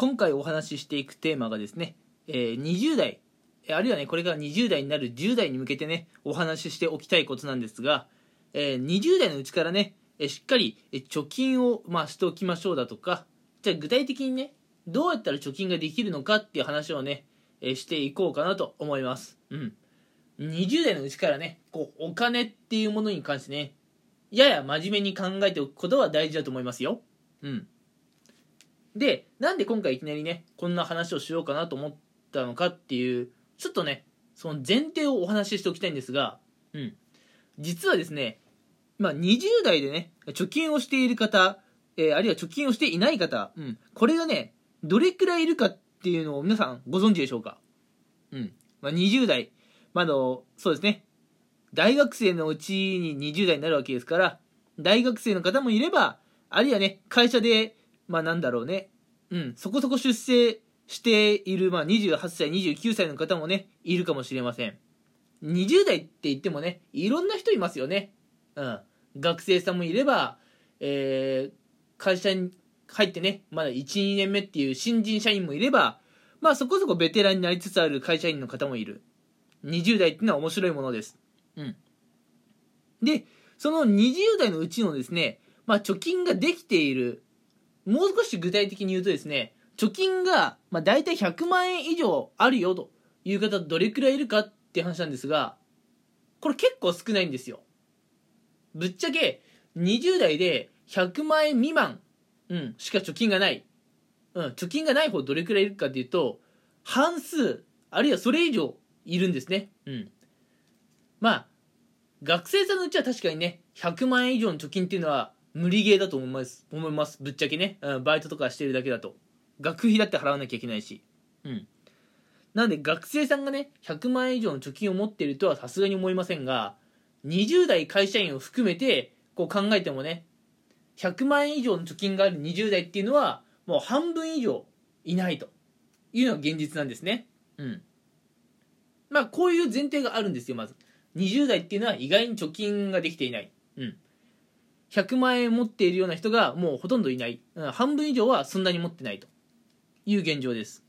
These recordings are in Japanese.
今回お話ししていくテーマがですね、えー20代。あるいはねこれから20代になる10代に向けてねお話ししておきたいことなんですが、えー20代のうちからねしっかり貯金を、まあ、しておきましょうだとかじゃあ具体的にねどうやったら貯金ができるのかっていう話をね、していこうかなと思います。うん。20代のうちからねこうお金っていうものに関してねやや真面目に考えておくことは大事だと思いますよ。うん。でなんで今回いきなりねこんな話をしようかなと思ったのかっていうちょっとねその前提をお話ししておきたいんですがうん。実はですねまあ20代でね貯金をしている方、えーあるいは貯金をしていない方、うん、これがねどれくらいいるかっていうのを皆さんご存知でしょうか？うん、まあ、20代まああのそうですね。大学生のうちに20代になるわけですから大学生の方もいればあるいはね会社でまあなんだろうね。うん。そこそこ出世している、まあ、28歳29歳の方もねいるかもしれません。20代って言ってもねいろんな人いますよね。うん。学生さんもいれば、えー会社に入ってねまだ12年目っていう新人社員もいればまあそこそこベテランになりつつある会社員の方もいる。20代っていうのは面白いものです。うん。でその20代のうちのですねまあ貯金ができているもう少し具体的に言うとですね貯金が、まあ、大体100万円以上あるよという方どれくらいいるかって話なんですがこれ結構少ないんですよ。ぶっちゃけ20代で100万円未満、うん、しか貯金がない、うん、貯金がない方どれくらいいるかっていうと半数あるいはそれ以上いるんですね。うん。まあ学生さんのうちは確かにね100万円以上の貯金っていうのは無理ゲーだと思います。思います。ぶっちゃけね、うん、バイトとかしてるだけだと。学費だって払わなきゃいけないし。うん。なので学生さんがね100万円以上の貯金を持っているとはさすがに思いませんが20代会社員を含めてこう考えてもね100万円以上の貯金がある20代っていうのはもう半分以上いないと。いうのが現実なんですね。うん。まあこういう前提があるんですよまず。20代っていうのは意外に貯金ができていない。うん100万円持っているような人がもうほとんどいない。半分以上はそんなに持ってないと。いう現状です。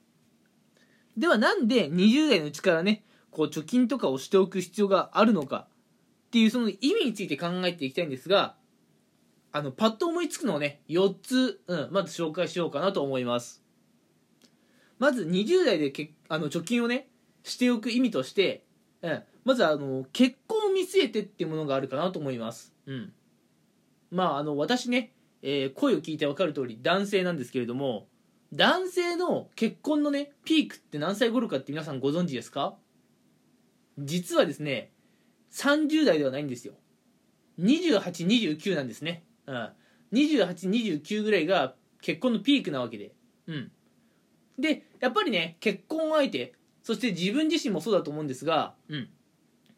ではなんで20代のうちからねこう貯金とかをしておく必要があるのか。っていうその意味について考えていきたいんですがあのパッと思いつくのをね4つ、うん、まず紹介しようかなと思います。まず20代でけあの貯金をねしておく意味として、うん、まずあの結婚を見据えてっていうものがあるかなと思います、うん、まああの私ね、えー声を聞いて分かる通り男性なんですけれども男性の結婚のねピークって何歳頃かって皆さんご存知ですか？実はですね30代ではないんですよ。2829なんですね、うん、2829ぐらいが結婚のピークなわけで。うん。でやっぱりね結婚相手そして自分自身もそうだと思うんですがうん。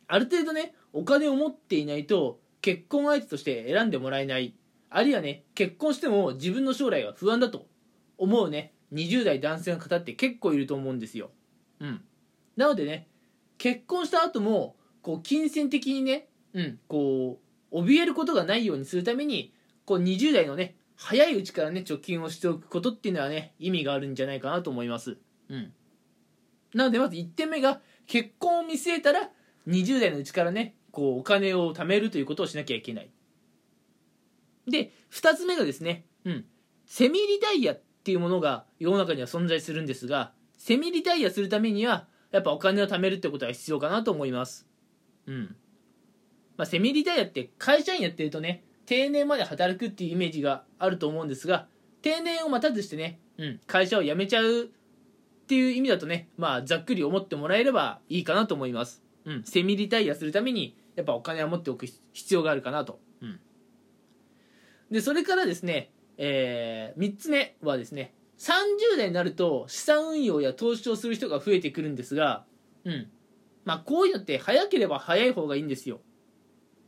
ある程度ねお金を持っていないと結婚相手として選んでもらえない。あるいはね結婚しても自分の将来は不安だと思うね。20代男性の方って結構いると思うんですよ。うん。なのでね結婚した後もこう金銭的にねうんこう怯えることがないようにするためにこう20代のね早いうちからね貯金をしておくことっていうのはね意味があるんじゃないかなと思います。うん。なのでまず1点目が結婚を見据えたら20代のうちからねこうお金を貯めるということをしなきゃいけない。で2つ目がですね、うん、セミリタイアっていうものが世の中には存在するんですがセミリタイアするためにはやっぱお金を貯めるってことは必要かなと思います。うん。まあ、セミリタイアって会社員やってるとね定年まで働くっていうイメージがあると思うんですが定年を待たずしてね、うん、会社を辞めちゃうっていう意味だとねまあざっくり思ってもらえればいいかなと思います、うん、セミリタイアするためにやっぱお金は持っておく必要があるかなと、うん、でそれからですね、えー、3つ目はですね30代になると資産運用や投資をする人が増えてくるんですがうん。まあこういうのって早ければ早い方がいいんですよ。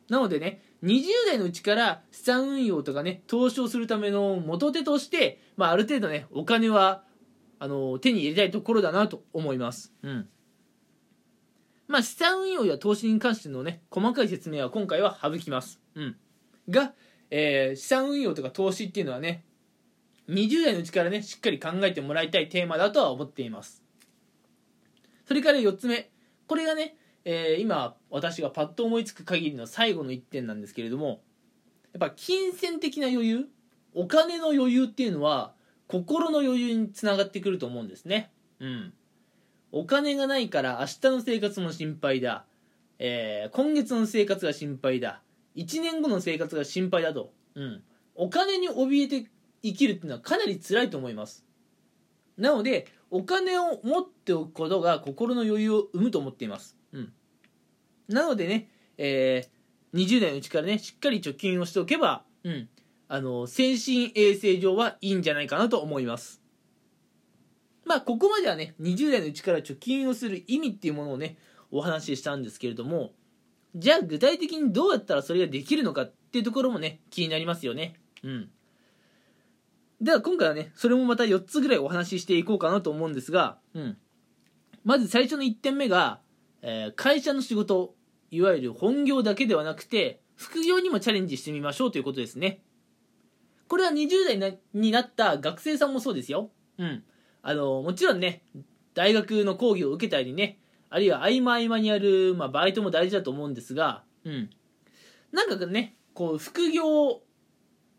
なのでね20代のうちから資産運用とかね投資をするための元手として、まあ、ある程度ねお金はあの手に入れたいところだなと思います。うんまあ資産運用や投資に関してのね細かい説明は今回は省きます。うん。が、えー資産運用とか投資っていうのはね20代のうちからねしっかり考えてもらいたいテーマだとは思っています。それから4つ目。これがね、えー、今私がパッと思いつく限りの最後の1点なんですけれどもやっぱ金銭的な余裕お金の余裕っていうのは心の余裕につながってくると思うんですね。うん。お金がないから明日の生活も心配だ、えー、今月の生活が心配だ。1年後の生活が心配だと、うん、お金に怯えて生きるっていうのはかなり辛いと思います。なのでお金を持っておくことが心の余裕を生むと思っています、うん、なのでね、えー、20代のうちからねしっかり貯金をしておけば、うん、あの精神衛生上はいいんじゃないかなと思います。まあ、ここまではね、20代のうちから貯金をする意味っていうものをね、お話ししたんですけれども、じゃあ具体的にどうやったらそれができるのかっていうところもね、気になりますよね。うん。では今回はね、それもまた4つぐらいお話ししていこうかなと思うんですが、うん。まず最初の1点目が、えー、会社の仕事、いわゆる本業だけではなくて、副業にもチャレンジしてみましょうということですね。これは20代になった学生さんもそうですよ。うん。あの、もちろんね、大学の講義を受けたりね、あるいは合間合間にやる、まあ、バイトも大事だと思うんですが、うん。なんかね、こう、副業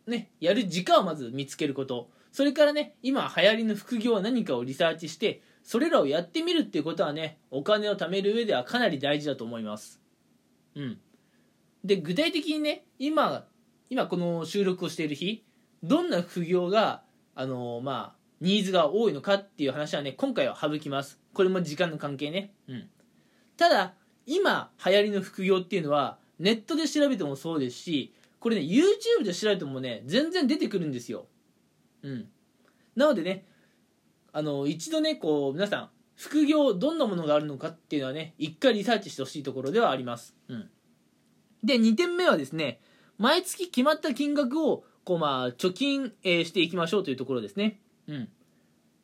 ね、やる時間をまず見つけること。それからね、今流行りの副業は何かをリサーチして、それらをやってみるっていうことはね、お金を貯める上ではかなり大事だと思います。うん。で、具体的にね、今、今この収録をしている日、どんな副業が、あのまあ、ニーズが多いのかっていう話はね今回は省きます。これも時間の関係ね。うん。ただ今流行りの副業っていうのはネットで調べてもそうですしこれね YouTube で調べてもね全然出てくるんですよ。うん。なのでねあの一度ねこう皆さん副業どんなものがあるのかっていうのはね一回リサーチしてほしいところではあります。うん。で2点目はですね毎月決まった金額をこうまあ貯金、えしていきましょうというところですね。うん。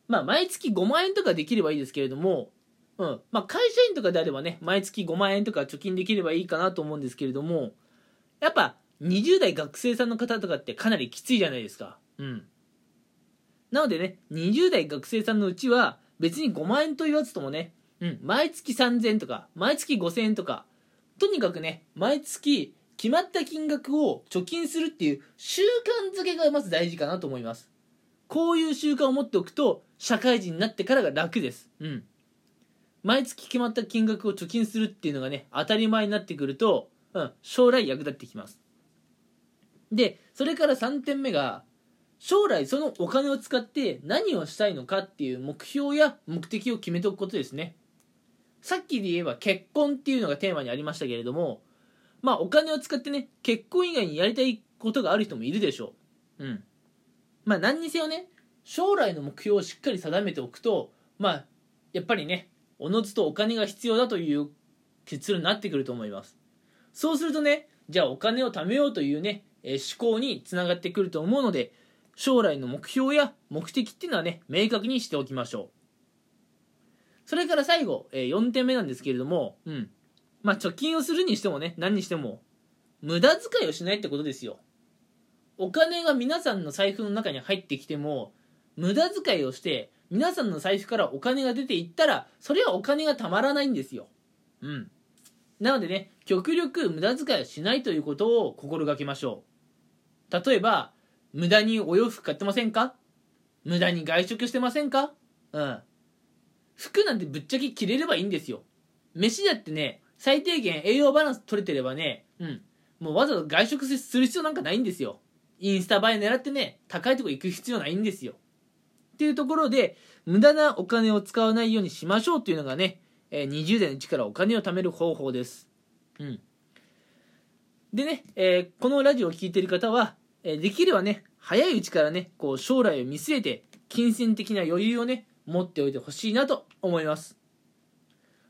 まあ、毎月5万円とかできればいいですけれども、うん。まあ、会社員とかであればね、毎月5万円とか貯金できればいいかなと思うんですけれども、やっぱ、20代学生さんの方とかってかなりきついじゃないですか。うん。なのでね、20代学生さんのうちは、別に5万円と言わずともね、うん、毎月3000円とか、毎月5000円とか、とにかくね、毎月決まった金額を貯金するっていう習慣づけがまず大事かなと思います。こういう習慣を持っておくと社会人になってからが楽です。うん。毎月決まった金額を貯金するっていうのがね当たり前になってくると、うん、将来役立ってきます。でそれから3点目が将来そのお金を使って何をしたいのかっていう目標や目的を決めておくことですね。さっきで言えば結婚っていうのがテーマにありましたけれどもまあお金を使ってね結婚以外にやりたいことがある人もいるでしょう。うん。まあ何にせよね将来の目標をしっかり定めておくとまあやっぱりねおのずとお金が必要だという結論になってくると思います。そうするとねじゃあお金を貯めようというね、えー、思考につながってくると思うので将来の目標や目的っていうのはね明確にしておきましょう。それから最後、えー、4点目なんですけれどもうん。まあ貯金をするにしてもね何にしても無駄遣いをしないってことですよ。お金が皆さんの財布の中に入ってきても無駄遣いをして皆さんの財布からお金が出ていったらそれはお金がたまらないんですよ。うん。なのでね極力無駄遣いをしないということを心がけましょう。例えば無駄にお洋服買ってませんか？無駄に外食してませんか？うん。服なんてぶっちゃけ着れればいいんですよ。飯だってね最低限栄養バランス取れてればねうん。もうわざわざ外食する必要なんかないんですよ。インスタ映え狙ってね、高いとこ行く必要ないんですよ。っていうところで、無駄なお金を使わないようにしましょうっていうのがね、え20代のうちからお金を貯める方法です。うん。でね、えー、このラジオを聴いてる方は、え、できればね、早いうちからね、こう将来を見据えて、金銭的な余裕をね、持っておいてほしいなと思います。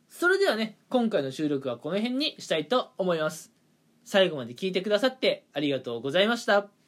それではね、今回の収録はこの辺にしたいと思います。最後まで聞いてくださってありがとうございました。